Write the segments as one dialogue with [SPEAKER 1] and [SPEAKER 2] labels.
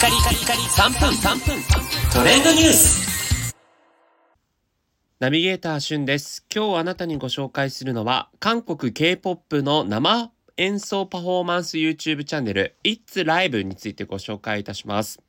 [SPEAKER 1] カリカリカリ3分3分トレンドニュース
[SPEAKER 2] ナビゲーターしゅんです。今日あなたにご紹介するのは、韓国 K-POP の生演奏パフォーマンス YouTube チャンネル It's Live についてご紹介いたします。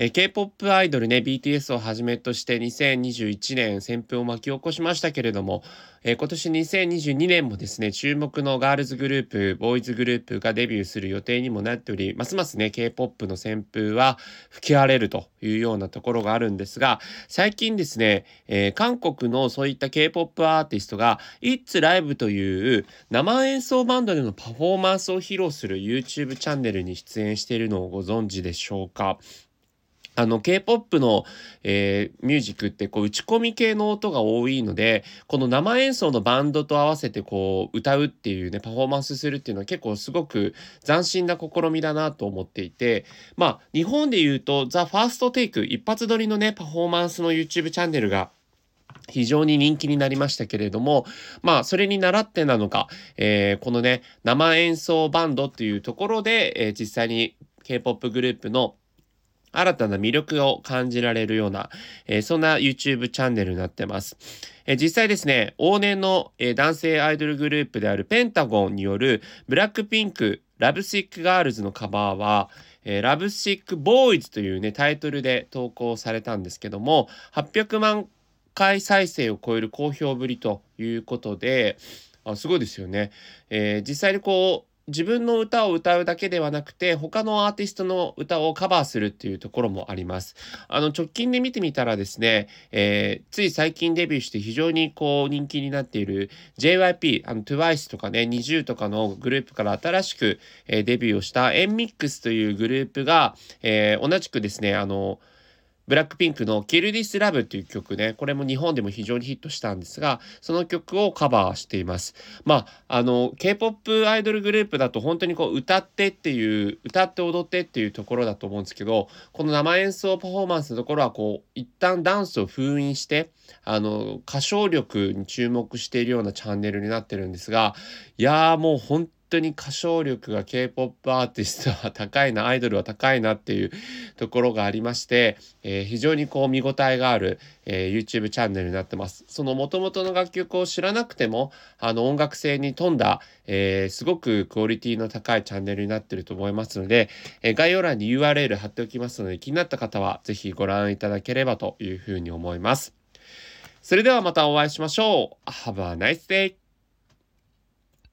[SPEAKER 2] えー K-POP アイドルね、BTS をはじめとして2021年旋風を巻き起こしましたけれども、えー今年2022年もですね、注目のガールズグループ、ボーイズグループがデビューする予定にもなっており、ますますね、K-POP の旋風は吹き荒れるというようなところがあるんですが、最近ですね、えー韓国のそういった K-POP アーティストが It's Live という生演奏バンドでのパフォーマンスを披露する YouTube チャンネルに出演しているのをご存知でしょうか？あの K-POP の、えーミュージックってこう打ち込み系の音が多いのでこの生演奏のバンドと合わせてこう歌うっていうねパフォーマンスするっていうのは結構すごく斬新な試みだなと思っていてまあ日本で言うとザ・ファーストテイク一発撮りのねパフォーマンスの YouTube チャンネルが非常に人気になりましたけれどもまあそれに倣ってなのか、えーこのね生演奏バンドっていうところで、えー実際に K-POP グループの新たな魅力を感じられるような、えーそんな YouTube チャンネルになってます。えー実際ですね、往年の、えー男性アイドルグループであるペンタゴンによるブラックピンクラブシックガールズのカバーは、えーラブシックボーイズというね、タイトルで投稿されたんですけども、800万回再生を超える好評ぶりということで、あすごいですよね。えー実際にこう自分の歌を歌うだけではなくて他のアーティストの歌をカバーするっていうところもあります。あの直近で見てみたらですね、えーつい最近デビューして非常にこう人気になっている JYP あの TWICE とかね NiziU とかのグループから新しく、えーデビューをした NMIX というグループが、えー同じくですねあのブラックピンクの Kill This Love という曲ね、これも日本でも非常にヒットしたんですが、その曲をカバーしています。まあ、あの、K-POP アイドルグループだと本当にこう歌ってっていう、歌って踊ってっていうところだと思うんですけど、この生演奏パフォーマンスのところはこう、一旦ダンスを封印して、あの、歌唱力に注目しているようなチャンネルになってるんですが、いやーもう本当当に歌唱力が K-POP アーティストは高いな、アイドルは高いなっていうところがありまして、えー非常にこう見応えがある、えー YouTube チャンネルになってます。その元々の楽曲を知らなくてもあの音楽性に富んだ、えーすごくクオリティの高いチャンネルになってると思いますので、えー概要欄に URL 貼っておきますので気になった方は是非ご覧いただければというふうに思います。それではまたお会いしましょう。Have a nice day!